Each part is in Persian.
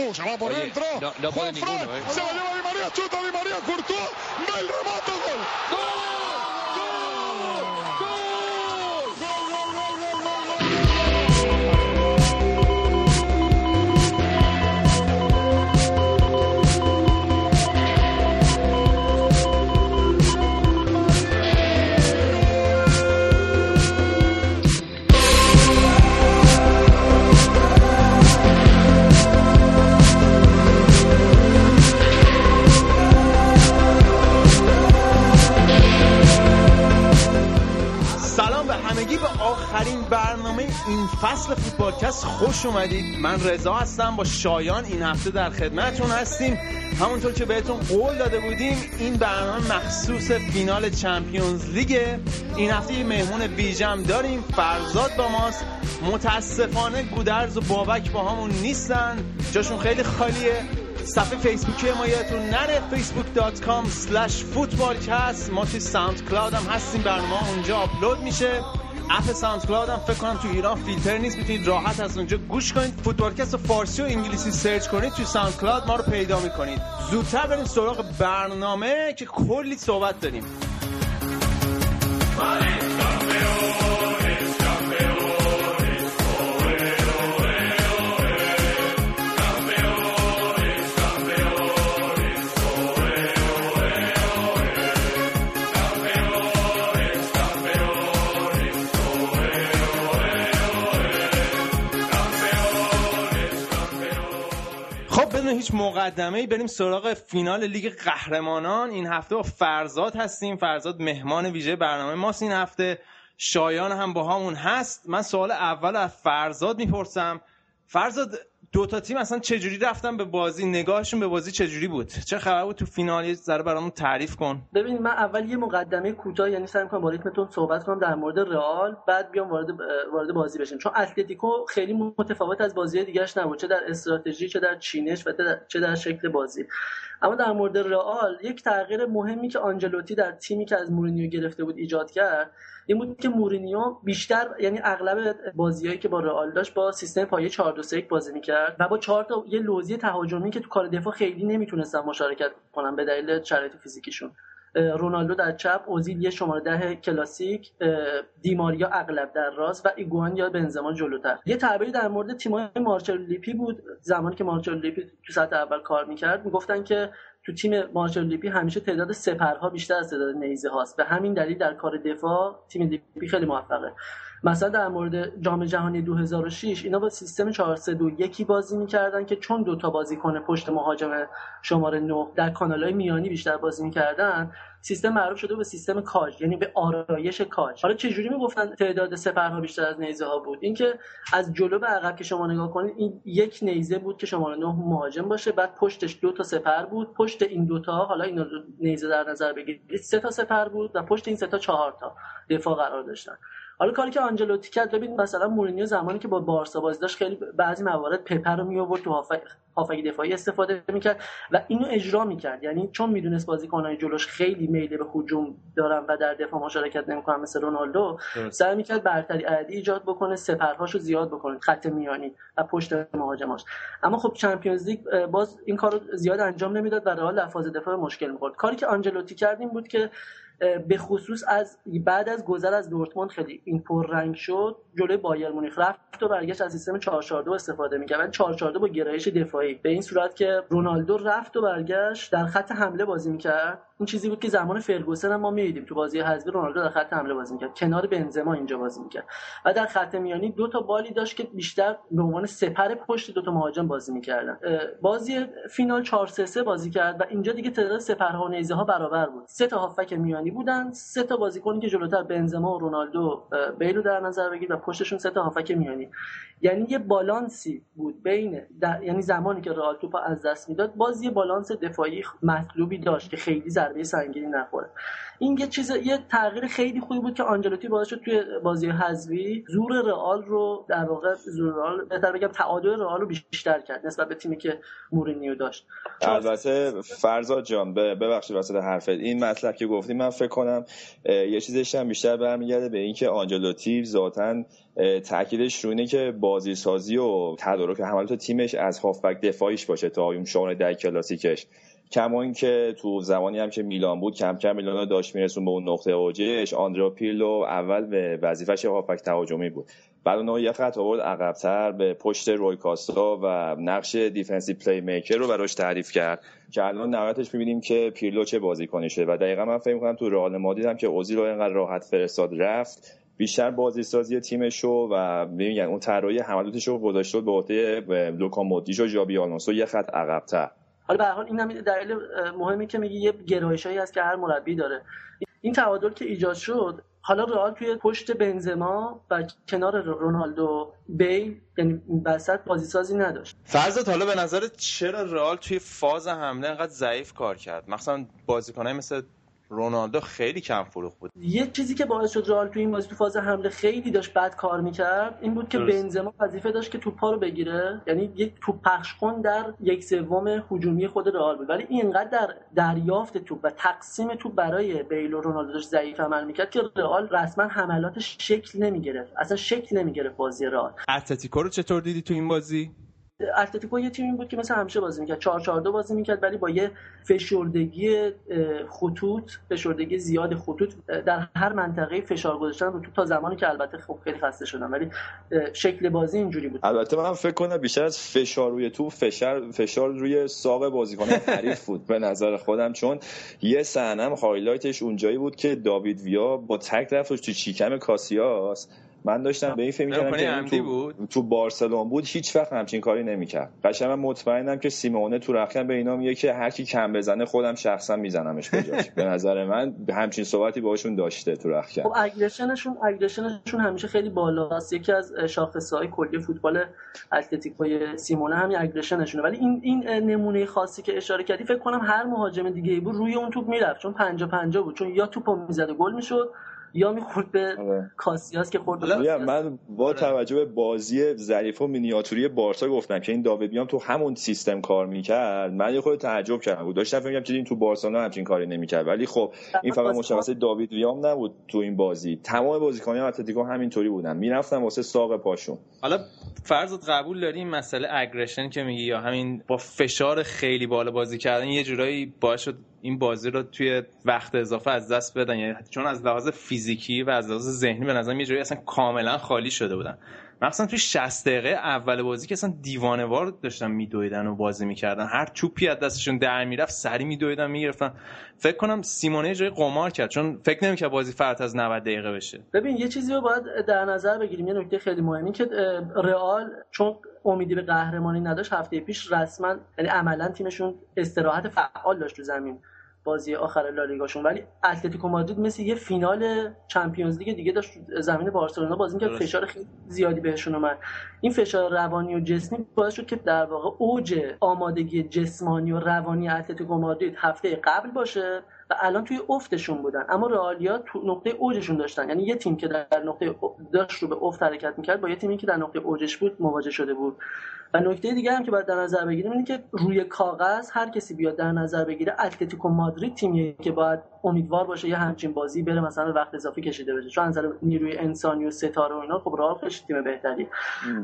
Uh, se va por Oye, dentro. no- no Juan Fran, ninguno, ¿eh? Se la lleva Di María, chuta Di María, Courtois. Del remate. ¡Gol! ¡Gol! این فصل فوتبالکست خوش اومدید. من رضا هستم با شایان این هفته در خدمتتون هستیم. همونطور که بهتون قول داده بودیم این برنامه مخصوص فینال Champions League. این هفته یه مهمون ویژم داریم. فرزاد با ماست. متاسفانه گودرز و بابک باهامون نیستن. جاشون خیلی خالیه. صفحه فیسبوکی ما یادتون نره. facebook.com slash footballcast. ما توی SoundCloud هم هستیم. برنامه اونجا آپلود میشه. اپ SoundCloud هم فکر کنم تو ایران فیلتر نیست می‌تونید راحت از اونجا گوش کنید. فوتبالکست فارسی و انگلیسی سرچ کنید توی SoundCloud ما رو پیدا می‌کنید. زودتر بریم سراغ برنامه که کلی صحبت داریم. هیچ مقدمه ای بریم سراغ فینال لیگ قهرمانان. این هفته با فرزاد هستیم. فرزاد مهمان ویژه برنامه ماست این هفته. شایان هم با همون هست. من سوال اول از فرزاد می‌پرسم. فرزاد دو تا تیم اصلا چجوری رفتن به بازی؟ نگاهشون به بازی چجوری بود؟ چه خبر بود تو فینال؟ یه ذره برامون تعریف کن. ببینید من اول یه مقدمه کوتاه یعنی سعی کنم با ریتمتون صحبت کنم در مورد رئال بعد بیام وارد وارد بازی بشیم. چون اتلتیکو خیلی متفاوت از بازی دیگهش نبود چه در استراتژی چه در چینش و چه در شکل بازی. اما در مورد رئال یک تغییر مهمی که آنجلوتی در تیمی که از مورینیو گرفته بود ایجاد کرد این بود که مورینیو بیشتر یعنی اغلب بازیایی که با رئال داشت با سیستم پایه 4 2 3 بازی می‌کرد و با چهار تا یه لوزی تهاجمی که تو کار دفاع خیلی نمی‌تونستن مشارکت کنن به دلیل شرایط فیزیکیشون. رونالدو در چپ اوزیل یه شماره ده کلاسیک دیماریا اغلب در راست و ایگوان یا بنزما جلوتر. یه تعبیری در مورد تیمای مارچلو لیپی بود. زمانی که مارچلو لیپی تو سطح اول کار می‌کرد می‌گفتن که تو تیم مارچلو لیپی همیشه تعداد سپرها بیشتر از تعداد نیزه هاست. به همین دلیل در کار دفاع تیم لیپی خیلی موفقه. مثلا در مورد جام جهانی 2006 اینا با سیستم 4-3-2 بازی می‌کردن که چون دوتا بازیکن پشت مهاجم شماره 9 در کانالهای میانی بیشتر بازی می‌کردن سیستم معروف شده به سیستم کاج یعنی به آرایش کاج. حالا چجوری می‌گفتن تعداد سپرها بیشتر از نیزه ها بود؟ اینکه از جلو به عقب که شما نگاه کنید این یک نیزه بود که شماره 9 مهاجم باشه بعد پشتش دو تا سپر بود پشت این دوتا حالا این نیزه در نظر بگیرید سه تا سپر بود و پشت این سه تا چهار تا دفاع قرار داشتن. حالا کاری که آنجلوتی کرد ببین مثلا مورینیو زمانی که با بارسا بازی داشت خیلی بعضی موارد پپر رو می آورد تو هافک دفاعی استفاده می‌کرد و اینو اجرا می‌کرد. یعنی چون می‌دونست بازیکنهای جلوش خیلی میل به هجوم دارن و در دفاع مشارکت نمی‌کنن مثل رونالدو سعی می‌کرد برتری عددی ایجاد بکنه سپرهاشو زیاد بکنه خط میانی و پشت مهاجماش. اما خب چمپیونز لیگ باز این کارو زیاد انجام نمی‌داد و رئال در فاز دفاع مشکل می‌خورد. کاری که آنجلوتی کرد این بود که به خصوص از بعد از گذر از دورتموند خیلی این پررنگ شد جلوی بایر مونیخ رفت و برگشت از سیستم 442 استفاده می‌کرد. ولی 442 با گرایش دفاعی. به این صورت که رونالدو رفت و برگشت در خط حمله بازی می‌کرد. این چیزی بود که زمان فرگوسن هم ما می‌دیدیم تو بازی حذفی رونالدو در خط حمله بازی می‌کرد. کنار بنزما اینجا بازی می‌کرد. و در خط میانی دو تا بالی داشت که بیشتر به عنوان سپر پشت دو تا مهاجم بازی می‌کردن. بازی فینال 4 3 بازی کرد و اینجا دیگه تعداد سپرها و نیزه‌ها برابر بود. سه تا هافک میانی بودن سه تا بازیکنی که جلوتر بنزما و رونالدو بیلو در نظر بگیر و پشتشون سه تا هافک میانی. یعنی یه بالانسی بود بین در... یعنی زمانی که رئال توپ از دست می‌داد باز یه بالانس دفاعی مطلوبی داشت که خیلی ضربه سنگینی نخوره. این یه چیز یه تغییر خیلی خوبی بود که آنجلوتی باعث شد توی بازی حذفی زور رئال رو در واقع زور رئال بهتر بگم تعادل رئال رو بیشتر کرد نسبت به تیمی که مورینیو داشت. البته فرزاد جان ببخشید واسه حرفت. این مطلب که گفتی من فکر کنم یه چیزش هم بیشتر برمیگرده به اینکه آنجلوتی ذاتاً تاکیدش رو اینه که بازی سازی و تدارک حملات تیمش از هافبک دفاعیش باشه تا اون شانه در کلاسیکش. کما اینکه تو زمانی هم که میلان بود کم کم میلان داشت میرسوند به اون نقطه اوجش. آندرا پیرلو اول به وظیفش هافبک تهاجمی بود. بعد اون یه خط آورد عقبتر به پشت روی کاستا و نقش defensive playmaker رو براش تعریف کرد. که الان نهایتش می‌بینیم که پیرلو چه بازیکنی شده و دقیقا من فکر می‌کنم تو رئال مادرید هم که اوزیل رو اینقدر راحت فرستاد رفت بیشتر بازی سازی تیمش و میگن اون طراحی حملاتش رو گذاشته به عهده لوکا مودریچ و ژابی آلونسو. یه خط عقبتر. حالا به حال این هم دلیل مهمی که میگه یه گرایشایی هست که هر مربی داره. این تعادل که ایجاد شد حالا رئال توی پشت بنزما و کنار رونالدو بیل یعنی وسط بازیسازی نداشت. فرضت حالا به نظر چرا رئال توی فاز حمله انقدر ضعیف کار کرد؟ مثلا بازیکنای مثل رونالدو خیلی کم فروخ بود. یه چیزی که باعث شد رئال تو این بازی تو فاز حمله خیلی داشت بد کار می‌کرد این بود که بنزما وظیفه داشت که توپا رو بگیره. یعنی یک توپ پخش کن در یک سوم هجومی خود رئال بود. ولی اینقدر در دریافت توپ و تقسیم توپ برای بیل و رونالدو داشت ضعیف عمل می‌کرد که رئال رسما حملاتش شکل نمی‌گرفت. اصلا شکل نمی‌گرفت بازی رئال. اتلتیکو رو چطور دیدی تو این بازی؟ اتلتیکو یه تیمی بود که مثل همیشه بازی می‌کرد. 4 4 2 بازی می‌کرد ولی با یه فشردگی خطوط فشردگی زیاد خطوط در هر منطقه فشار گذاشتن رو تو تا زمانی که البته خب خیلی خسته شدن ولی شکل بازی اینجوری بود. البته من فکر کنم بیشتر از فشار روی تو فشار فشار روی ساق بازیکن حریف بود به نظر خودم چون یه صحنه highlight ش اونجایی بود که داوید ویا با تکل رفتش تو شیکم کاسیاس. من داشتم به این فکر می‌کردم که تو, بود. تو بارسلون بود هیچ وقت همچین کاری نمی‌کرد. قشنگ مطمئنم که سیمونه تو رخکن به اینا میگه که هر کی کم بزنه خودم شخصا میزنمش بجاش به نظر من همچین صحبتی باهاشون داشته تو رخکن. خب aggression شون aggression شون همیشه خیلی بالاست. یکی از شاخصهای کلی فوتبال اتلتیکوی سیمونه همین aggression شونه ولی این این نمونه خاصی که اشاره کردی فکر کنم هر مهاجم دیگه ای بود روی اون توپ می‌رفت. چون 50 50 بود. چون یا توپو می‌زد و گل می‌شد یا می‌خورد به آره. کاسیاس که خورد من با آره. توجه به بازی ظریف و مینیاتوری بارسا گفتم که این داویدیام تو همون سیستم کار می‌کرد من یه خود تعجب کردم. بود. داشتم فکر که این تو بارسلونا همچین کاری نمی‌کرد. ولی خب این فقط مشخصه داوید ویام نبود تو این بازی. تمام بازیکنان اتلتیکو همینطوری بودن. می‌رفتن واسه ساق پاشون. حالا فرضت قبول داری مسئله اگریشن که میگی یا همین با فشار خیلی بالا بازی کردن یه جورایی باعث شد این بازی رو توی وقت اضافه از دست بدن. یعنی چون از لحاظ فیزیکی و از لحاظ ذهنی به نظر یه جوری اصلا کاملا خالی شده بودن. مثلا توی 60 دقیقه اول بازی که اصلا دیوانوار داشتن میدویدن و بازی می‌کردن. هر توپی از دستشون در می‌رفت سری میدویدن می‌گرفتن. فکر کنم سیمونه جای قمار کرد چون فکر نمی‌کرد بازی فرات از 90 دقیقه بشه. ببین یه چیزی رو باید در نظر بگیریم. یه نکته خیلی مهمی که رئال چون امیدی به قهرمانی نداشت هفته پیش رسما یعنی عملا تیمشون استراحت فعال داشت تو زمین. بازی آخر لالیگاشون. ولی اتلتیکو مادرید مثل یه فینال Champions League دیگه داشت زمین بارسلونا بازی می‌کرد. فشار خیلی زیادی بهشون اومد. این فشار روانی و جسمی باعث شد که در واقع اوج آمادگی جسمانی و روانی اتلتیکو مادرید هفته قبل باشه. و الان توی افتشون بودن. اما رئالیا تو نقطه اوجشون داشتن. یعنی یه تیم که در نقطه داشت رو به افت حرکت می‌کرد با یه تیمی که در نقطه اوجش بود مواجه شده بود. و نکته دیگه هم که باید در نظر بگیریم اینه که روی کاغذ هر کسی بیاد در نظر بگیره اتلتیکو مادرید تیمیه که باید امیدوار باشه یه همچین بازی بره مثلا وقت اضافی کشیده بشه. چون نظر نیروی انسانی و ستاره و اینا خب رئال خیلی تیم بهتری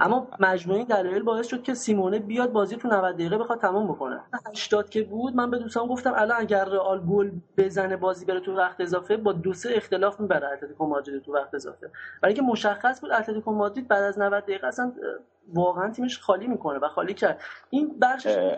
اما مجموعه دلایل باعث شد که سیمونه بیاد بازی تو 90 دقیقه بخواد تمام بکنه. 80 که بود من به دوستان گفتم الان اگر رئال گل بزنه بازی بره تو وقت اضافه با دو سه اختلاف می‌بره اتلتیکو مادرید تو وقت اضافه. ولی که مشخص بود اتلتیکو مادرید بعد از 90 دقیقه اصلا واقعا تیمش خالی می‌کنه و خالی کرد. این بخشش که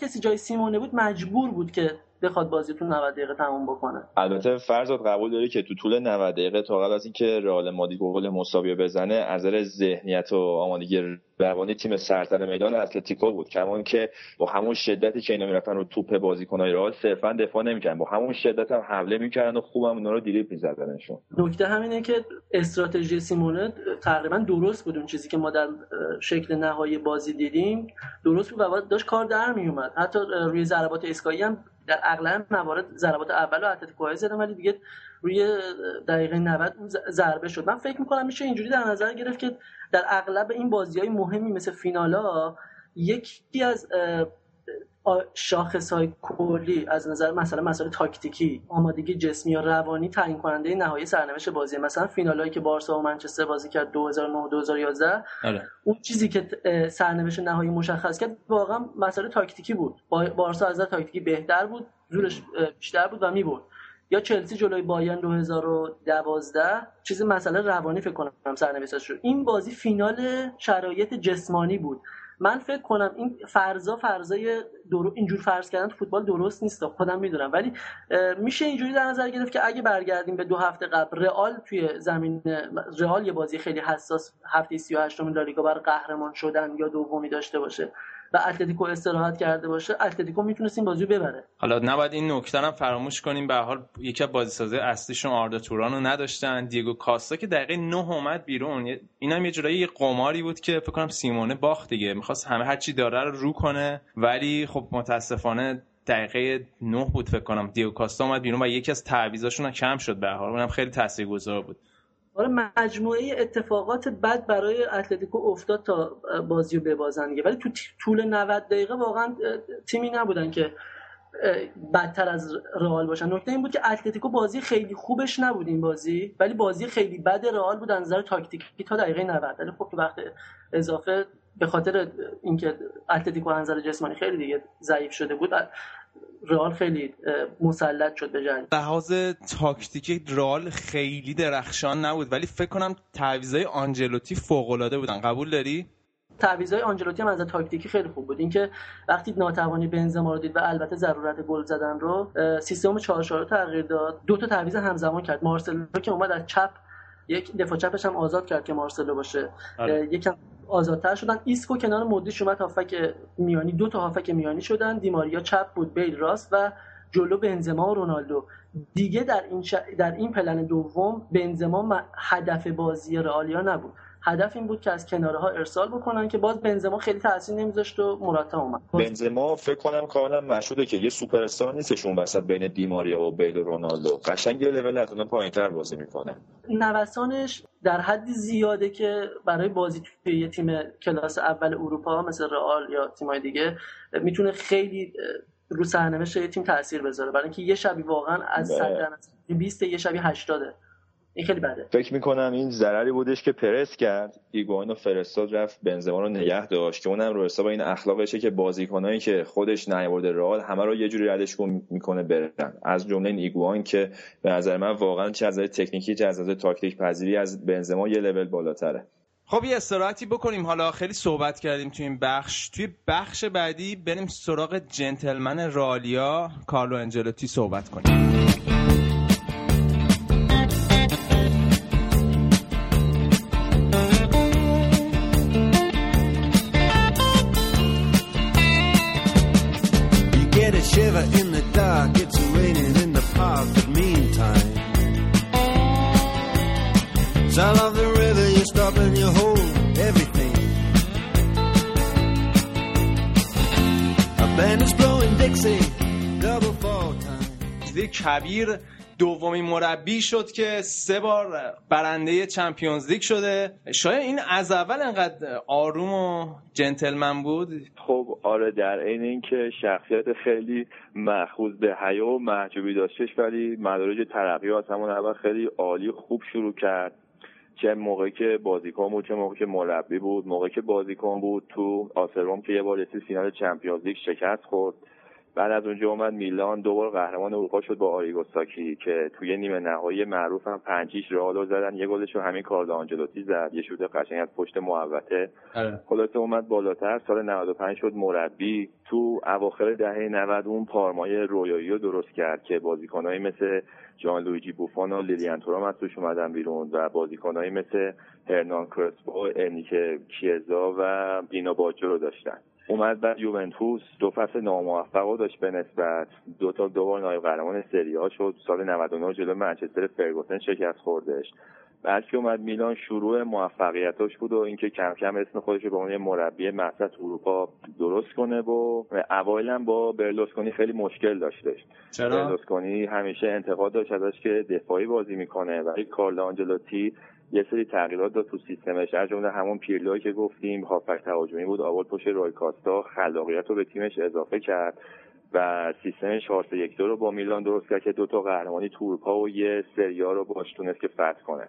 کسی جای سیمونه بود مجبور بود که بخواد بازی تو 90 دقیقه تموم بکنه. البته فرضات قبول داری که تو طول 90 دقیقه تا قبل از اینکه رئال مادرید گل مساوی بزنه از نظر ذهنیت و آمادگی روانی تیم سرتر میدان اتلتیکو بود. کما که با همون شدتی که اینا می‌رفتن رو توپ بازیکنای رئال صرفا دفاع نمی‌کردن. با همون شدت هم حمله می‌کردن و خوبم اونا رو دریبل میزدنشون. نکته همینه که استراتژی سیمونه تقریبا درست بود. اون چیزی که ما در شکل نهایی بازی دیدیم درست بود و داشت کار در میومد حتی روی ضربات اسکایی هم در اغلب موارد ضربات اول و اتلتیکو زدن ولی دیگه روی دقیقه 90 ضربه شد. من فکر می‌کنم میشه اینجوری در نظر گرفت که در اغلب این بازی های مهمی مثل فینالا یکی از شاخص های کلی از نظر مثلا مسائل تاکتیکی آمادگی جسمی یا روانی تعیین کننده نهایی سرنوشت بازی مثلا فینالایی که بارسا و منچستر بازی کرد 2009 2011 آره. اون چیزی که سرنوشت نهایی مشخص کرد واقعا مسئله تاکتیکی بود. بارسا از تاکتیکی بهتر بود زورش بیشتر بود و می‌برد. یا چلسی جلوی بایرن 2012 چیز مسئله روانی فکر کنم سرنوشتش شد. این بازی فینال شرایط جسمانی بود. من فکر کنم این فرضا فرضای درو اینجور فرض کردن فوتبال درست نیست خودم می‌دونم. ولی میشه اینجوری در نظر گرفت که اگه برگردیم به دو هفته قبل رئال توی زمین رئال یه بازی خیلی حساس هفته 38 م لالیگا بر قهرمان شدن یا دومی داشته باشه. و اتلتیکو استراحت کرده باشه اتلتیکو می‌تونست این بازی ببره. حالا نباید این نکته هم فراموش کنیم. به حال یکی از بازیسازه اصلیشون آردا توران رو نداشتن. دیگو کاستا که دقیقه 9 اومد بیرون. این هم یه جورایی یه قماری بود که فکر کنم سیمونه باخت دیگه. می‌خواست همه هرچی داره رو رو کنه. ولی خب متاسفانه دقیقه 9 بود فکر کنم. دیگو کاستا اومد بیرون و یکی از تعویضاشون کم شد به حال. اونم خیلی تاثیرگذار بود. حالا مجموعه اتفاقات بد برای اتلتیکو افتاد تا بازی رو ببازن ولی تو طول 90 دقیقه واقعا تیمی نبودن که بدتر از رئال باشن. نکته این بود که اتلتیکو بازی خیلی خوبش نبود این بازی ولی بازی خیلی بد رئال بود از نظر تاکتیکی تا دقیقه 90 ولی خب تو وقت اضافه به خاطر اینکه اتلتیکو از نظر جسمانی خیلی دیگه ضعیف شده بود رئال خیلی مسلط شد به جنگ. لحاظ تاکتیکی رئال خیلی درخشان نبود ولی فکر کنم تعویضای آنجلوتی فوق العاده بودن. قبول داری؟ تعویضای آنجلوتی هم از تاکتیکی خیلی خوب بود. اینکه وقتی ناتوانی بنزما رو دید و البته ضرورت گل زدن رو سیستم 4 رو تغییر داد. دو تا تعویض همزمان کرد. مارسلو که اومد از چپ یک دفاع چپش هم آزاد کرد که مارسلو باشه. آره. یکم آزادتر شدن. ایسکو کنار مودریچ اومد هافبک میانی دو تا هافبک میانی شدن. دیماریا چپ بود بیل راست و جلو بنزما و رونالدو. دیگه در این در این پلن دوم بنزما هدف بازی رئالیا نبود. هدف این بود که از کناره ها ارسال بکنن که باز بنزما خیلی تاثیر نمیذاشت و مرتا اومد. بنزما فکر کنم کاملا مشهوده که یه سوپر استار نیستشون وسط بین دیماریا و بیل رونالدو. قشنگ یه لول از اون پایینتر بازی می‌کنه. نوسانش در حدی زیاده که برای بازی توی یه تیم کلاس اول اروپا مثل رئال یا تیمای دیگه می‌تونه خیلی رو سرنوشت یه تیم تاثیر بذاره. برای اینکه یه شبی واقعا از 100 20 یه شبی 80 این خیلی بده. فکر می‌کنم این ضرری بودش که پرس کرد. ایگوان و فرستاد رفت بنزما رو نگه داشت که اونم رو حساب این اخلاقشه که بازیکنایی که خودش نیورده رئال همه رو یه جوری ردش می‌کنه برن. از جمله این ایگوان که به نظر من واقعا چه از تکنیکی چه از تاکتیک پذیری از بنزما یه لول بالاتره. خب یه استراحتی بکنیم. حالا خیلی صحبت کردیم توی این بخش. توی بخش بعدی بریم سراغ جنتلمن رالیا کارلو انجلوتی صحبت کنیم. کبیر دومین مربی شد که سه بار برنده چمپیونز لیگ شده. شاید این از اول انقدر آروم و جنتلمن بود؟ خب آره در عین اینکه شخصیت خیلی مخوض به حیا و محجوبی داشتش ولی مدارج ترقیات همون اول خیلی عالی خوب شروع کرد. چه موقعی که بازیکن بود چه موقعی که مربی بود موقعی که بازیکن بود تو آسروم که یه بار رسید فینال چمپیونز لیگ شکست خورد. بعد از اونجا اومد میلان دو بار قهرمان اروپا شد با آریگوساکی که توی نیمه نهایی معروف هم پنجیش رئال زدن یه گلش رو همین کارلو آنجلوتی زد یه شوت قشنگ از پشت محوطه. آره. خلاصه اومد بالاتر سال 95 شد مربی. تو اواخر دهه 90 اون پارمای رویایی رو درست کرد که بازیکنایی مثل جان لویجی بوفون و لیلیان تورام از توش اومدن بیرون و بازیکنایی مثل هرنان کرسپو انیکه کیزا و بینا باجو رو داشتن. اومد بعد یوونتوس دو فصل ناموفق داشت به نسبت. دو تا دو بار نایب قهرمان سری ها شد. سال 99 جلو منچستر فرگوسن شکست خوردش. بعد که اومد میلان شروع موفقیتاش بود و اینکه کم کم اسم خودش رو به عنوان مربی مقصد اروپا درست کنه و اوایل با برلوسکونی خیلی مشکل داشتش. چرا؟ برلوسکونی همیشه انتقاد داشت ازش که دفاعی بازی می‌کنه. ولی کارل آنجلوتی یه سری تغییرات داد تو سیستمش. از جمله همون پیرلوی که گفتیم هافک تهاجمی بود آورد پشت روی کاستا خلاقیت رو به تیمش اضافه کرد و سیستم 4 1 2 رو با میلان درست کرد که دو تا قهرمانی تورپا و یه سریا رو باش تونست که فتح کنه.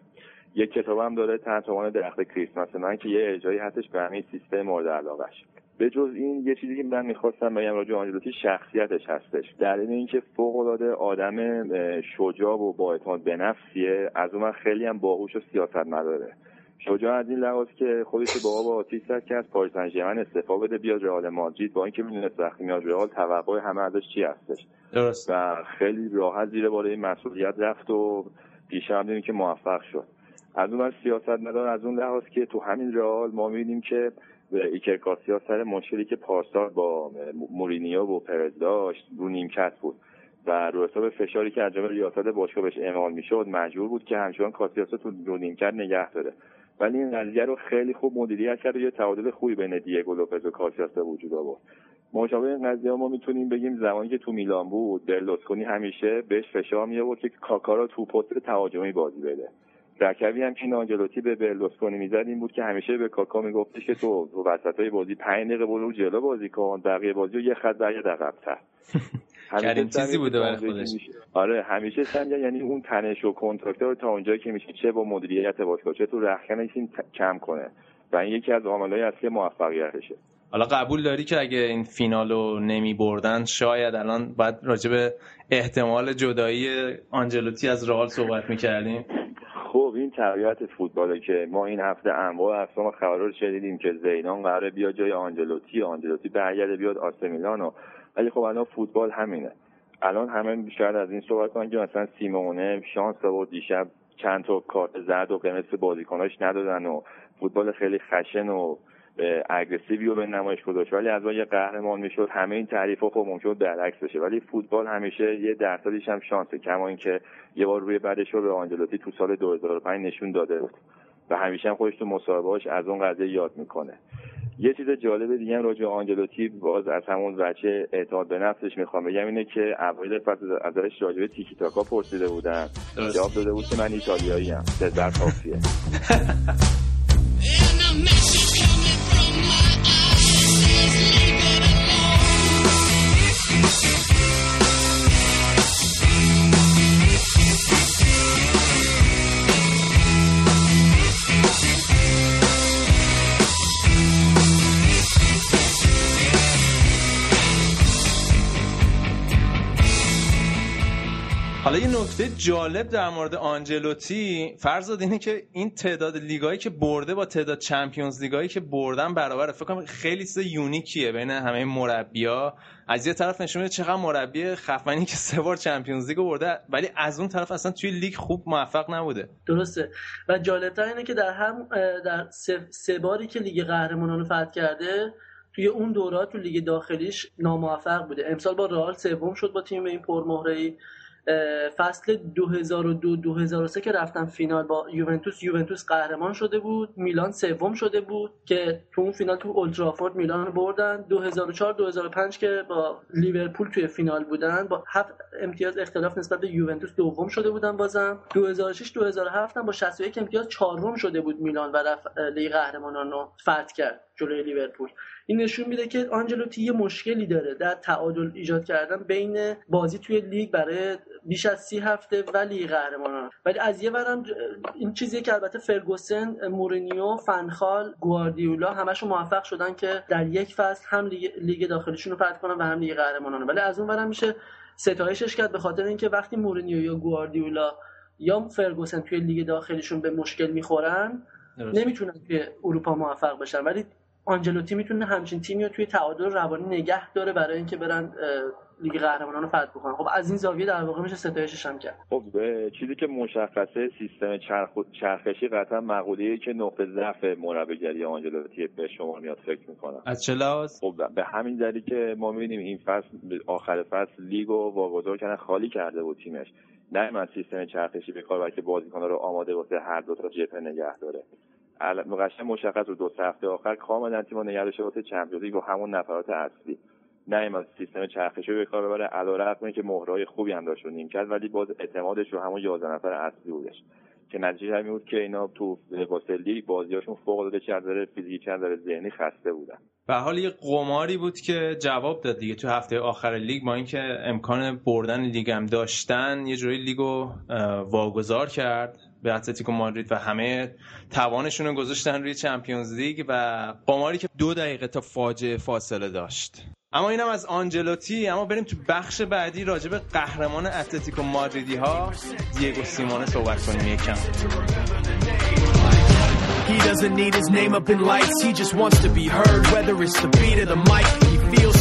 یک کتاب هم داره تنتمان درخت کریسمس من که یه اجرایی هستش به همین سیستم مورد علاقش به جز این یه چیزی که من می‌خواستم بگم راجع آنجلوتی شخصیتش هستش. در این اینکه فوق العاده آدم شجاع و با اعتماد به نفسیه از اون خیلی هم باهوش و سیاست مداره. شجاع از این لحاظ که خودش با با آتیش که از پاریس سن استعفا بده بیاد رئال مادرید. با اینکه می‌دونست وقتی میاد رئال توقع همه ازش چی هستش. درست. و خیلی راحت زیر بار این مسئولیت رفت و پیش هم که موفق شد. از اون سیاست مدار از اون لحاظ که تو همین رئال ما می‌بینیم که ایکر کاسیاس سر مشکلی که پارسال با مورینیو و پرز داشت رو نیمکت بود. و رو حساب فشاری که انجام ریاست باشگاه بهش اعمال می‌شد مجبور بود که همچنان کاسیاس تو رو نیمکت نگه داره. ولی این قضیه رو خیلی خوب مدیریت کرد و یه تعادل خوبی بین دیگو لوپز و کاسیاس به وجود آورد. مشابه این قضیه ما می‌تونیم بگیم زمانی که تو میلان بود برلوسکونی همیشه بهش فشار می آورد که کاکا رو تو پست تهاجمی بازی بده. رکبی هم که این آنجلوتی به برلوسکونی می‌زد این بود که همیشه به کاکا میگفتش که تو تو وسطای بازی 5 دقیقه برو جلو بازی کن بقیه بازی رو یه خط برگرد عقب‌تر همین چیزی بوده برای خودش. آره همیشه سنجا یعنی اون تنش و کنترکتر رو تا اونجایی که میشه چه با مدیریت باشگاه چه تو رخکنش این کم کنه. و این یکی از عاملهای اصلی موفقیتشه. حالا قبول داری که اگه این فینال رو نمی بردن شاید الان باید راجع به احتمال جدایی آنجلوتی از رئال صحبت می‌کردیم. خب این طبیعت فوتباله که ما این هفته انواع اقسام خبرها رو که زیدان قراره بیا جای آنجلوتی آنجلوتی برگرده بیاد آسه میلانو ولی خب الان فوتبال همینه. الان همه شاید از این صحبت کنن که مثلا سیمونه شانس آورد دیشب چند تا کارت زرد و قرمز بازیکناش ندادن و فوتبال خیلی خشن و اگریسیوی رو به نمایش گذاشت. ولی از یه قهرمان می‌شد همه این تعریف ها خب ممکن برعکس بشه. ولی فوتبال همیشه یه درصدیش هم شانسه کما اینکه یه بار روی بعدش رو به آنجلوتی تو سال 2005 نشون داده. بود و همیشه هم خودش تو مصاحبه‌هاش از اون قضیه یاد می‌کنه. یه چیز جالب دیگه هم راجع آنجلوتی باز از همون بچه اعتماد به نفسش می‌خوام بگم اینه که اوایل فصل ازش راجع به تیکی تاکا پرسیده بودن. جواب داده بود که من ایتالیایی ام کافیه. نکته جالب در مورد آنجلوتی فرض اینه که این تعداد لیگایی که برده با تعداد Champions League ایی که بردن برابر فکر کنم خیلی چیز unique یه بین همه مربیا از یه طرف نشون میده چقدر مربی خفنی که سه بار Champions League برده ولی از اون طرف اصلا توی لیگ خوب موفق نبوده. درسته. و جالبتر اینه که در هم در سه, باری که لیگ قهرمانان رو فتح کرده توی اون دورات تو لیگ داخلیش ناموفق بوده. امسال با رئال سوم شد با تیم این پرمهره فصل 2002 2003 که رفتن فینال با یوونتوس یوونتوس قهرمان شده بود میلان سوم شده بود که تو اون فینال تو اولترافورد میلان رو بردن. 2004 2005 که با لیورپول توی فینال بودن با هفت امتیاز اختلاف نسبت به یوونتوس دوم شده بودن بازم. 2006 2007 هم با 61 امتیاز چهارم شده بود میلان و رفت لیگ قهرمانان رو فتح کرد جلوی لیورپول. این نشون میده که آنجلوتی یه مشکلی داره در تعادل ایجاد کردن بین بازی توی لیگ برای بیش از سی هفته و لیگ قهرمانان. ولی از یه برم این چیزی که البته فرگوسن مورینیو فنخال گواردیولا همشون موفق شدن که در یک فصل هم لیگ, داخلیشون رو فتح کنن و هم لیگ قهرمانان ولی از اون برم میشه ستایشش کرد به خاطر اینکه وقتی مورینیو یا گواردیولا یا فرگوسن توی لیگ داخلیشون به مشکل می‌خورن نمی‌تونن توی اروپا موفق بشن. ولی آنجلوتی می‌تونه همچین تیمی رو توی تعادل روانی نگه داره برای اینکه برن لیگ قهرمانان رو فتح بکنن خب از این زاویه در واقع میشه ستایشش هم کرد. خب چیزی که مشخصه سیستم چرخ... چرخشی قطعا مقوله که نقطه ضعف مربیگری آنجلوتی به شما میاد فکر می‌کنم. از چه لحاظ؟ خب به همین دلیل که ما می‌بینیم این فصل آخر فصل لیگ و واگذار کردن خالی کرده بود تیمش. نه من سیستم چرخشی به کار که بازیکن‌ها رو آماده واسه هر دو تا جبهه نگه داره. قشنگ مشخص رو دو هفته آخر کاملا تیم نگه داشته واسه Champions League با همون نفرات اصلی. نه سیستم چرخشی به کار ببره علیرغم که مهره‌های خوبی هم داشت رو نیمکت ولی باز اعتمادش رو همون 11 نفر اصلی بودش. که نتیجه همین بود که اینا تو واسه لیگ بازیاشون فوق العاده نظر فیزیکی چه نظر ذهنی خسته بودن. به حال یه قماری بود که جواب داد دیگه تو هفته آخر لیگ با اینکه امکان بردن لیگ هم داشتن یه جوری لیگو واگذار کرد به اتلتیکو مادرید و همه توانشون رو گذاشتن روی Champions League و قماری که دو دقیقه تا فاجعه فاصله داشت. اما اینم از آنجلوتی. اما بریم تو بخش بعدی راجع به قهرمان اتلتیکو مادریدی ها دیگو سیمونه صحبت کنیم یکم. He doesn't need his name up in lights, he just wants to be heard, whether it's the beat of the mic.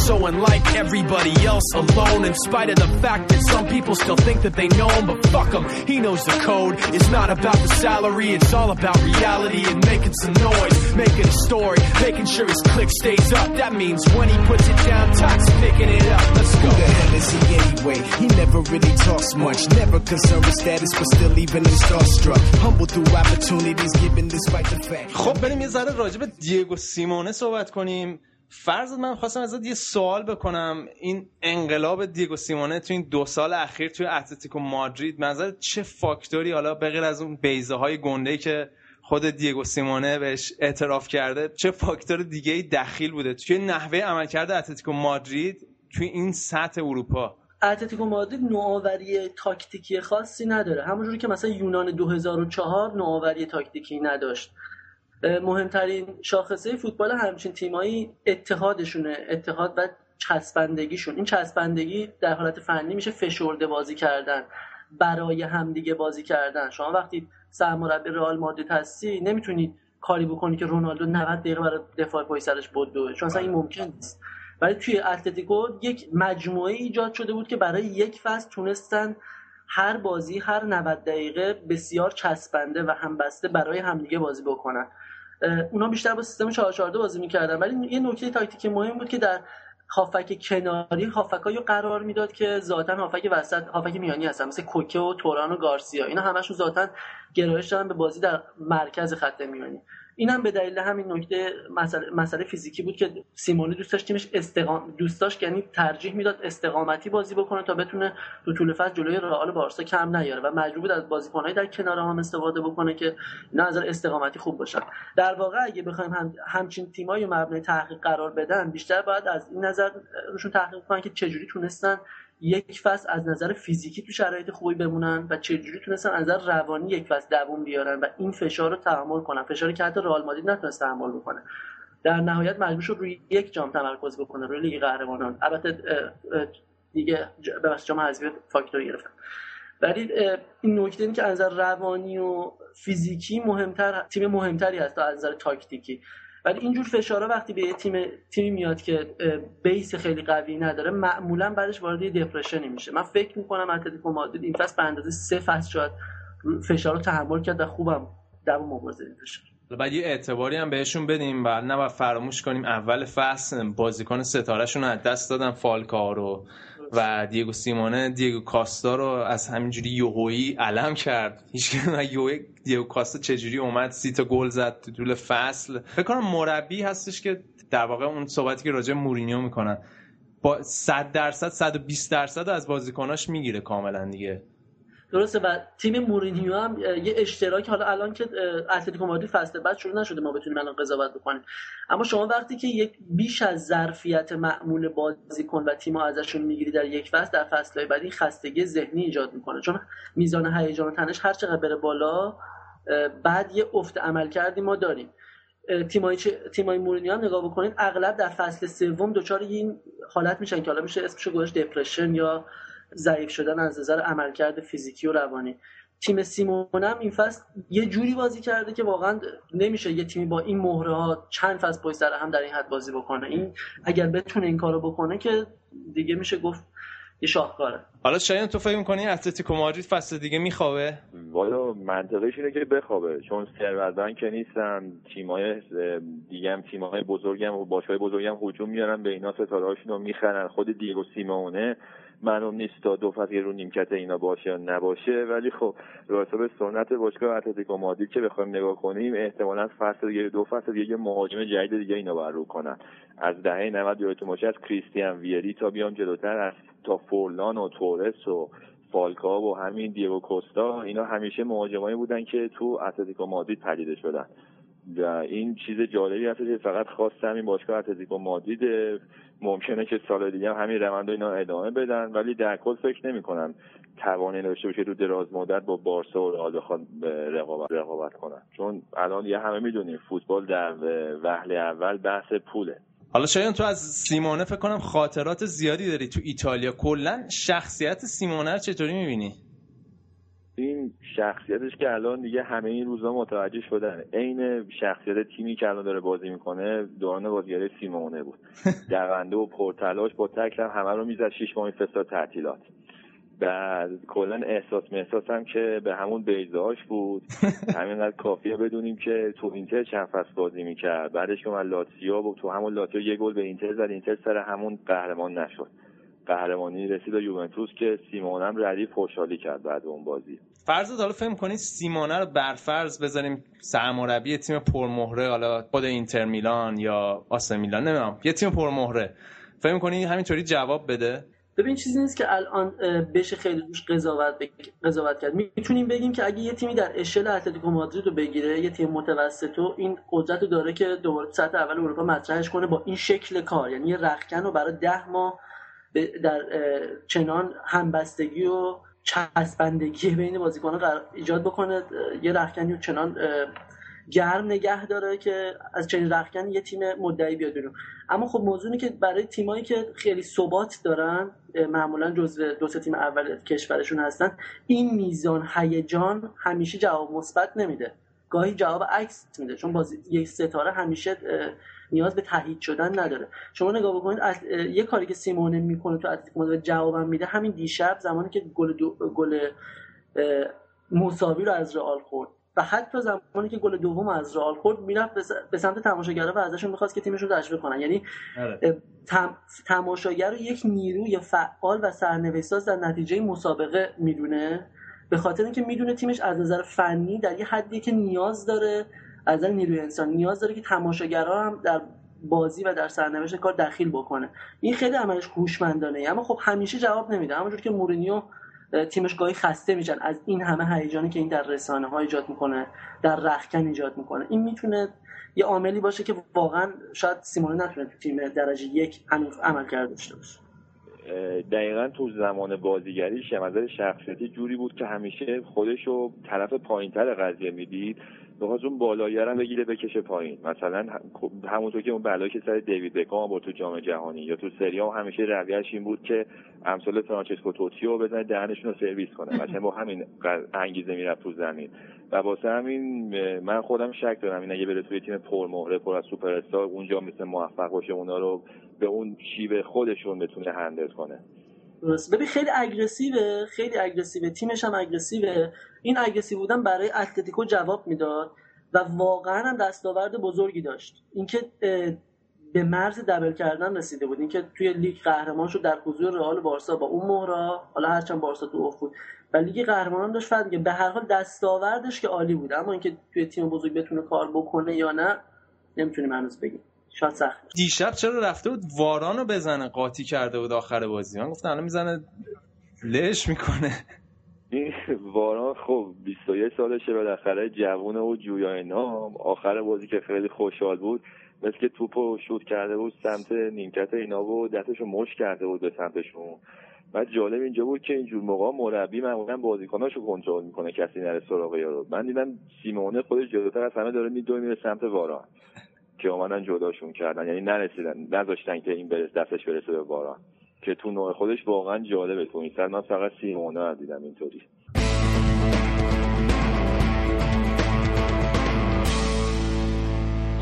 He feels so unlike everybody else, alone, in spite of the fact that some people still think that they know him, but fuck him, he knows the code. It's not about the salary, it's all about reality and making some noise, making a story, making sure his click stays up. That means when he puts it down, Tox picking it up. Let's go. Who the hell is he anyway? He never really talks much, never concerned with status, but still even in starstruck. Humble through opportunities given despite the خب بریم یه ذره راجع به دیگو سیمونه صحبت کنیم فرض من خواستم ازت یه سوال بکنم. این انقلاب دیگو سیمونه تو این دو سال اخیر توی اتلتیکو مادرید نظر چه فاکتوری حالا بغیر از اون بیضه های گنده که خود دیگو سیمونه بهش اعتراف کرده چه فاکتور دیگه ای دخیل بوده؟ توی نحوه عملکرد اتلتیکو مادرید توی این سطح اروپا. اتلتیکو مادرید نوآوری تاکتیکی خاصی نداره. همونجوری که مثلا یونان 2004 نوآوری تاکتیکی نداشت. مهمترین شاخصه فوتبال همچین تیمایی اتحادشونه. اتحاد و چسبندگیشون. این چسبندگی در حالت فنی میشه فشرده بازی کردن. برای همدیگه بازی کردن. شما وقتی سرمربی رئال مادرید هستی نمی‌تونی کاری بکنی که رونالدو 90 دقیقه برای دفاع پای سرش بدوه. چون اصلا این ممکن نیست. ولی توی اتلتیکو یک مجموعه ایجاد شده بود که برای یک فصل تونستن هر بازی هر 90 دقیقه بسیار چسبنده و همبسته برای همدیگه بازی بکنن. اونا بیشتر با سیستم 442 بازی می‌کردن. ولی یه نکته تاکتیکی مهم بود که در هافک کناری هافکایی قرار می‌داد که ذاتا هافک وسط هافک میانی هستن مثل کوکه و توران و گارسیا. اینا همشون ذاتا گرایش دارن به بازی در مرکز خط میانی. این هم به دلیل همین نکته مسئله, مسئله فیزیکی بود که سیمونی دوست داشت تیمش استقام دوست داشت یعنی ترجیح می‌داد استقامتی بازی بکنه تا بتونه تو طول فصل جلوی رئال بارسا کم نیاره و مجبور بود از بازیکنهای در کنار هم استفاده بکنه که نظر استقامتی خوب باشن. در واقع اگه بخوایم هم همچین تیمایی مبنای تحقیق قرار بدن بیشتر باید از این نظر روشون تحقیق کنن که چجوری تونستن یک فصل از نظر فیزیکی تو شرایط خوبی بمونن و چجوری تونستن از نظر روانی یک فصل دووم بیارن و این فشار رو تحمل کنن. فشاری که حتی رئال مادرید نتونست تحمل بکنه. در نهایت مجبور شد روی یک جام تمرکز بکنه روی لیگ قهرمانان. البته دیگه ببخشید جام حذفی فاکتور گرفتن ولی این نکته این که از نظر روانی و فیزیکی مهمتر تیم مهمتری هست تا از نظر تاکتیکی. ولی اینجور فشارها وقتی به یه تیم تیمی میاد که بیس خیلی قوی نداره معمولا بعدش وارد دپرشنی میشه. من فکر می‌کنم اتلتیکو مادرید این فصل به اندازه سه فصل شاید فشار رو تحمل کرد و خوبم دوام مبارزه فشار. بعد یه اعتباری هم بهشون بدیم بعد نه فراموش کنیم اول فصل بازیکن ستارهشون از دست دادن فالکارو. و دیگو سیمونه دیگو کاستا رو از همینجوری یوهویی علم کرد. هیچ دیگو کاستا چجوری اومد؟ سی تا گل زد تو طول فصل. فکر کنم مربی هستش که در واقع اون صحبتی که راجع مورینیو می‌کنن. با 100 درصد 120 درصد از بازیکناش می‌گیره کاملا دیگه. درسته و تیم مورینیو هم یه اشتراک حالا الان که اتلتیکو مادرید فصل بعد شروع نشده ما بتونیم الان قضاوت بکنیم. اما شما وقتی که یک بیش از ظرفیت معمول بازیکن و تیم ازشون می‌گیری در یک فصل در فصلهای بعدی خستگی ذهنی ایجاد می‌کنه. چون میزان هیجان و تنش هر چقدر بره بالا بعد یه افت عمل کردی ما داریم. تیمای تیمای مورینیو هم نگاه بکنید اغلب در فصل سوم دچار این حالت میشن که حالا میشه اسمشو گذاشت دپرشن یا ضعیف شدن از نظر عملکرد فیزیکی و روانی. تیم سیمون هم این فصل یه جوری بازی کرده که واقعا نمیشه یه تیمی با این مهره ها چند فصل پشت سر هم در این حد بازی بکنه. این اگر بتونه این کارو بکنه که دیگه میشه گفت یه شاهکاره. حالا شاید تو فکر می‌کنی اتلتیکو مادرید فصل دیگه میخوابه؟ والا منطقش اینه که بخوابه چون ثروتمند که نیستن تیمای دیگه هم تیمای بزرگم و باشگاه بزرگم هجوم میارن به اینا ستارهاشون رو می‌خرن. خود دیگو سیمونه معلوم نیست تا دو فصل رو نیمکت اینا باشه یا نباشه ولی خب رو حساب سنت باشگاه اتلتیکو مادرید که بخوایم نگاه کنیم احتمالا فصل دیگه دو فصل دیگه مهاجم جدید دیگه اینا باید رو کنن. از دهه 90 یادتون باشه از کریستیان ویری تا بیام جلوتر از تا فورلان و تورس و فالکا و همین دیگو کوستا اینا همیشه مهاجمایی بودن که تو اتلتیکو مادرید پدیده شدن. و این چیز جالبی هست که فقط خواست همین باشگاه اتلتیکو مادرید ممکنه که سال دیگه هم همین روند اینا ادامه بدن ولی در کل فکر نمی کنم توانی داشته باشه تو دراز مدت با بارسا و رئال بخواد رقابت رقابت کنن. چون الان یه همه می‌دونیم فوتبال در وهله اول بحث پوله. حالا شاید تو از سیمونه فکر کنم خاطرات زیادی داری تو ایتالیا. کلا شخصیت سیمونه رو چطوری می‌بینی؟ این شخصیتش که الان دیگه همه این روزا متوجه شدن. عین شخصیت تیمی که الان داره بازی می‌کنه دوران بازیگری سیمونه بود. دونده و پرتلاش با تکل همه رو می‌زد شیش ماه فستا تعطیلات. بعد کلا احساس محساس هم که به همون بیزاش بود. همینقدر کافیه بدونیم که تو اینتر چند فصل بازی می‌کرد. بعدش که من لاتسیا بود تو همون لاتسیا یه گل به اینتر زد. اینتر سر همون قهرمان نشد. قهرمانی رسید به یوونتوس که سیمونه هم ردیف خوشحالی کرد بعد اون بازی. فرض حالا فهم کنید سیمونه رو برفرض بذاریم سرمربی تیم پرمهره حالا خود اینتر میلان یا آسه میلان نمی‌دونم یه تیم پرمهره. فهم کنید همینطوری جواب بده. ببین چیزی نیست که الان بشه خیلی روش قضاوت قضاوت کرد. می‌تونیم بگیم که اگه یه تیمی در اشل اتلتیکو مادرید رو بگیره یه تیم متوسط و این قدرت رو داره که دوباره سطح اول اروپا مطرحش کنه با این شکل کار. یعنی یه رخکن رو برای ده ماه در چنان همبستگی و چسبندگی بین بازیکنان ایجاد بکنه. یه رخکنی چنان گرم نگه داره که از چنین رخکن یه تیم مدعی بیاد بیرون. اما خب موضوعی که برای تیمایی که خیلی ثبات دارن معمولا جزو دو سه تیم اول کشورشون هستن این میزان هیجان همیشه جواب مثبت نمیده. گاهی جواب عکس میده چون بازی یک ستاره همیشه نیاز به تایید شدن نداره. شما نگاه بکنید یه کاری که سیمونه می‌کنه تو اتلتیکو جوابم میده همین دیشب زمانی که گل گل مساوی رو از رئال خورد. و حتی زمانی که گل دوم از رئال خورد می‌رفت به سمت تماشاگرها و ازشون می‌خواست که تیمشون رو تشویق کنن. یعنی آره. تم... تماشاگر رو یک نیروی فعال و سرنوشتساز در نتیجه مسابقه می‌دونه. به خاطر اینکه می‌دونه تیمش از نظر فنی در یه حدی که نیاز داره از نظر نیروی انسان نیاز داره که تماشاگرها هم در بازی و در سرنوشت کار دخیل بکنه. این خیلی عملش هوشمندانه. اما خب همیشه جواب نمیده. همونجور که مورینیو تیمش گاهی خسته میشن از این همه هیجانی که این در رسانه ها ایجاد می‌کنه در رخکن ایجاد می‌کنه. این می‌تونه یه عاملی باشه که واقعا شاید سیمونه نتونه تو تیم درجه یک عمل کرده داشته باشه. دقیقا تو زمان بازیگریش از شخصیتی جوری بود که همیشه خودش رو طرف پایینتر قضیه می‌دید. بخواست اون بالاییه بگیره بکشه پایین. مثلا خب همونطور که اون بلایی که سر دیوید بکام بود تو جام جهانی یا تو سری هم همیشه رویش این بود که امثال فرانچسکو توتیو بزنه دهنشون رو سرویس کنه. مثلا با همین انگیزه می‌رفت تو زمین. و واسه همین من خودم شک دارم. این اگه بره توی تیم پرمهره پر از سوپر استار اونجا مثل موفق باشه اونا رو به اون شیوه خودشون بتونه handle کنه. درست. ببین خیلی aggressive ه. خیلی aggressive ه. تیمش هم aggressive ه. این aggressive بودن برای اتلتیکو جواب می‌داد و واقعا هم دستاورد بزرگی داشت. اینکه به مرز دبل کردن رسیده بود. اینکه توی لیگ قهرمان شد در حضور رئال بارسا با اون مهره‌ها حالا هرچند بارسا تو افت بود و لیگ قهرمانان داشت فقط به هر حال دستاوردش که عالی بود. اما اینکه توی تیم بزرگ بتونه کار بکنه یا نه نمی‌تونیم هنوز بگیم. شاید سخت دیشب چرا رفته بود واران رو بزنه؟ قاطی کرده بود آخر بازی. من گفتم الان می‌زنه لش می‌کنه. واران خب 21 سالشه بالاخره جوونه و جویای نام. آخر بازی که خیلی خوشحال بود مثل که توپ رو شوت کرده بود سمت نیمکت اینا و دستش رو مش کرده بود به سمتشون. بعد جالب اینجا بود که اینجور موقع مربی معمولا بازیکناشو کنترل می‌کنه کسی نره سراغ یارو. من دیدم سیمونه خودش جلوتر از همه داره میدوه میره سمت واران که اومدن جداشون کردن. یعنی نرسیدن نذاشتن که این برس دستش برسه به باران. که تو نوع خودش واقعا جالبه تو این من فقط سیمونه دیدم اینطوری.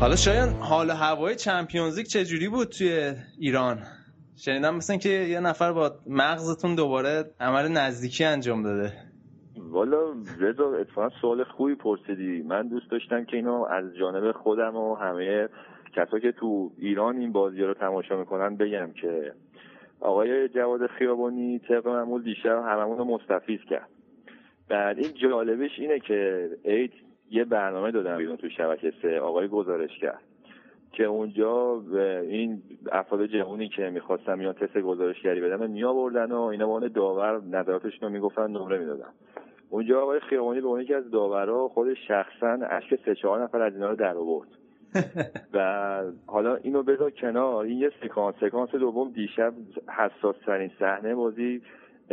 حالا شاید حال هوای چمپیونز چجوری بود توی ایران؟ شنیدم مثلا که یه نفر با مغزتون دوباره عمل نزدیکی انجام داده. والا رضا اتفاقا سوال خوبی پرسیدی. من دوست داشتم که اینو از جانب خودم و همه کسا که تو ایران این بازی رو تماشا می‌کنن بگم که آقای جواد خیابانی طبق معمول دیشب هممون رو مستفیز کرد. بعد این جالبش اینه که عید یه برنامه دادم بیرون تو شبکه سه آقای گزارش کرد. که اونجا این افراد جهونی که می‌خواستن میان تست گزارشگری بدن می آوردن و اینا به داور نظراتشون رو می‌گفتن نمره می‌دادن. اونجا آقای خیابانی به اون یکی از داورا خود شخصا اشک سه چهار نفر از اینا رو در آورد. و حالا اینو بذار کنار. این یه سکانس سکانس دوم دیشب حساس ترین صحنه بازی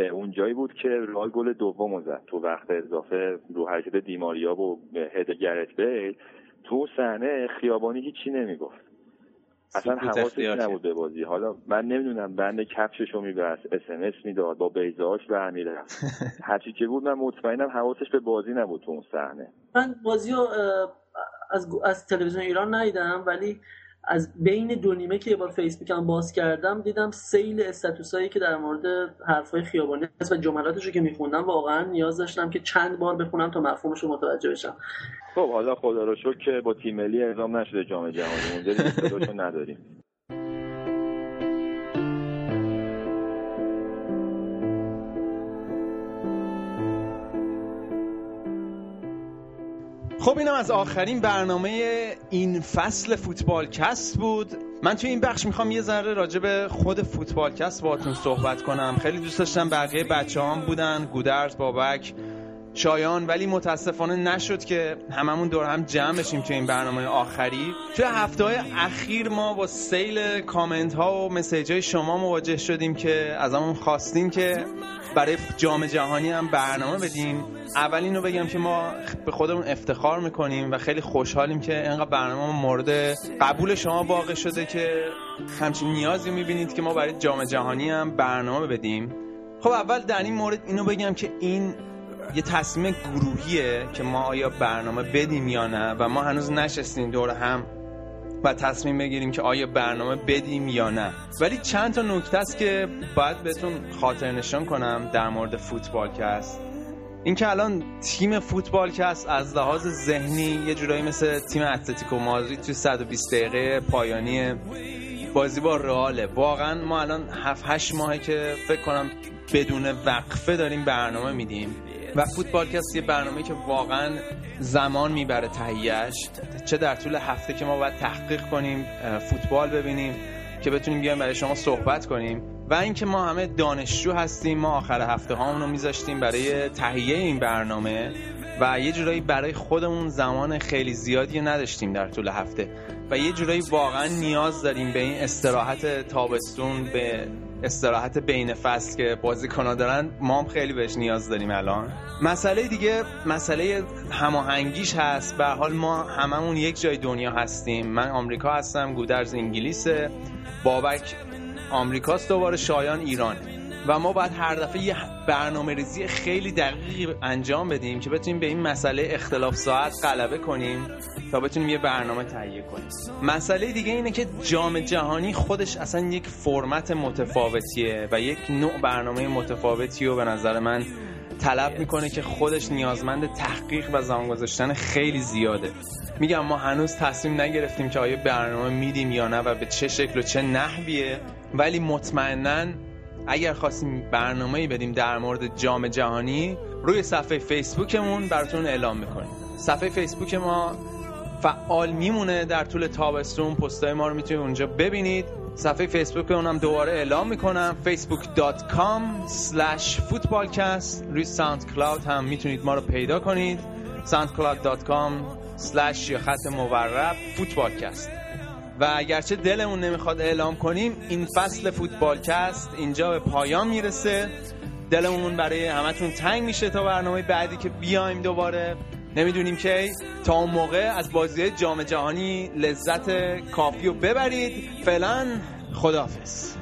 اونجایی بود که رال گل دوم زد. تو وقت اضافه رو حرکت دیماریا و هد گرت بیل تو صحنه خیابانی هیچی نمی‌گفت. اصلا حواسش نبود به بازی. حالا من نمی‌دونم بند کفشش رو میبست اس می‌داد با بیزاش برمیرفت. هرچی که بود من مطمئنم حواسش به بازی نبود تو اون صحنه. من بازی رو از, از تلویزیون ایران ندیدم ولی از بین دو نیمه که یه بار فیسبوکم باز کردم دیدم سیل استاتوسایی که در مورد حرفای خیابانی هست و جملاتش رو که میخوندم واقعا نیاز داشتم که چند بار بخونم تا مفهومش رو متوجه بشم. خب حالا خدا رو شکر که با تیم ملی اعزام نشده جام جهانی. اونجا نداریم. خب اینم از آخرین برنامه این فصل فوتبالکست بود. من توی این بخش می‌خوام یه ذره راجع به خود فوتبالکست باهاتون صحبت کنم. خیلی دوست داشتم بقیه بچه هم بودن. گودرز بابک. شایان ولی متاسفانه نشد که هممون دور هم جمع بشیم توی این برنامه آخری. توی هفته های اخیر ما با سیل کامنت ها و مسیج های شما مواجه شدیم که از همون خواستیم که برای جام جهانی هم برنامه بدیم. اول اینو بگم که ما به خودمون افتخار می‌کنیم و خیلی خوشحالیم که اینقدر برنامه مورد قبول شما واقع شده که همچین نیازی می‌بینید که ما برای جام جهانی هم برنامه بدیم. خب اول در این مورد اینو بگم که این یه تصمیم گروهیه که ما آیا برنامه بدیم یا نه و ما هنوز نشستیم دور هم و تصمیم بگیریم که آیا برنامه بدیم یا نه. ولی چند تا نکته است که باید بهتون خاطر نشان کنم در مورد فوتبال کست این که الان تیم فوتبال کست از لحاظ ذهنی یه جورایی مثل تیم اتلتیکو مادرید توی 120 دقیقه پایانی بازی با رئاله. واقعا ما الان 7 8 ماهه که فکر کنم بدون وقفه داریم برنامه میدیم. و فوتبالکست یه برنامه که واقعا زمان می‌بره تهیهش چه در طول هفته که ما باید تحقیق کنیم فوتبال ببینیم که بتونیم بیایم برای شما صحبت کنیم. و اینکه ما همه دانشجو هستیم ما آخر هفته هامون رو میذاشتیم برای تهیه این برنامه و یه جورایی برای خودمون زمان خیلی زیادی نداشتیم در طول هفته. و یه جورایی واقعا نیاز داریم به این استراحت تابستون به استراحت بین فصل که بازیکن‌ها دارن ما هم خیلی بهش نیاز داریم الان. مسئله دیگه مسئله هماهنگیش هست. به حال ما هممون یک جای دنیا هستیم. من آمریکا هستم گودرز انگلیسه. بابک آمریکاست دوباره شایان ایران و ما باید هر دفعه یه برنامه ریزی خیلی دقیقی انجام بدیم که بتونیم به این مسئله اختلاف ساعت غلبه کنیم تا بتونیم یه برنامه تهیه کنیم. مسئله دیگه اینه که جام جهانی خودش اصلا یک فرمت متفاوتیه و یک نوع برنامه متفاوتی و به نظر من طلب می‌کنه که خودش نیازمند تحقیق و زمان گذاشتن خیلی زیاده. میگم ما هنوز تصمیم نگرفتیم که آیا برنامه میدیم یا نه و به چه شکل و چه نحویه ولی مطمئنا اگر خواستیم برنامه‌ای بدیم در مورد جام جهانی روی صفحه فیسبوکمون براتون اعلام می‌کنیم. صفحه فیسبوک ما فعال میمونه در طول تابستون. پستای ما رو می‌تونید اونجا ببینید. صفحه فیسبوک اونم دوباره اعلام می‌کنم. facebook.com slash footballcast. روی ساوند کلاود هم می‌تونید ما رو پیدا کنید. soundcloud.com slash یا خط مورب فوتبالکست و اگرچه دلمون نمی‌خواد اعلام کنیم این فصل فوتبالکست اینجا به پایان می‌رسه. دلمون برای همتون تنگ میشه تا برنامه بعدی که بیایم دوباره. نمی‌دونیم که تا اون موقع از بازی جام جهانی لذت کافی رو ببرید. فعلا خداحافظ.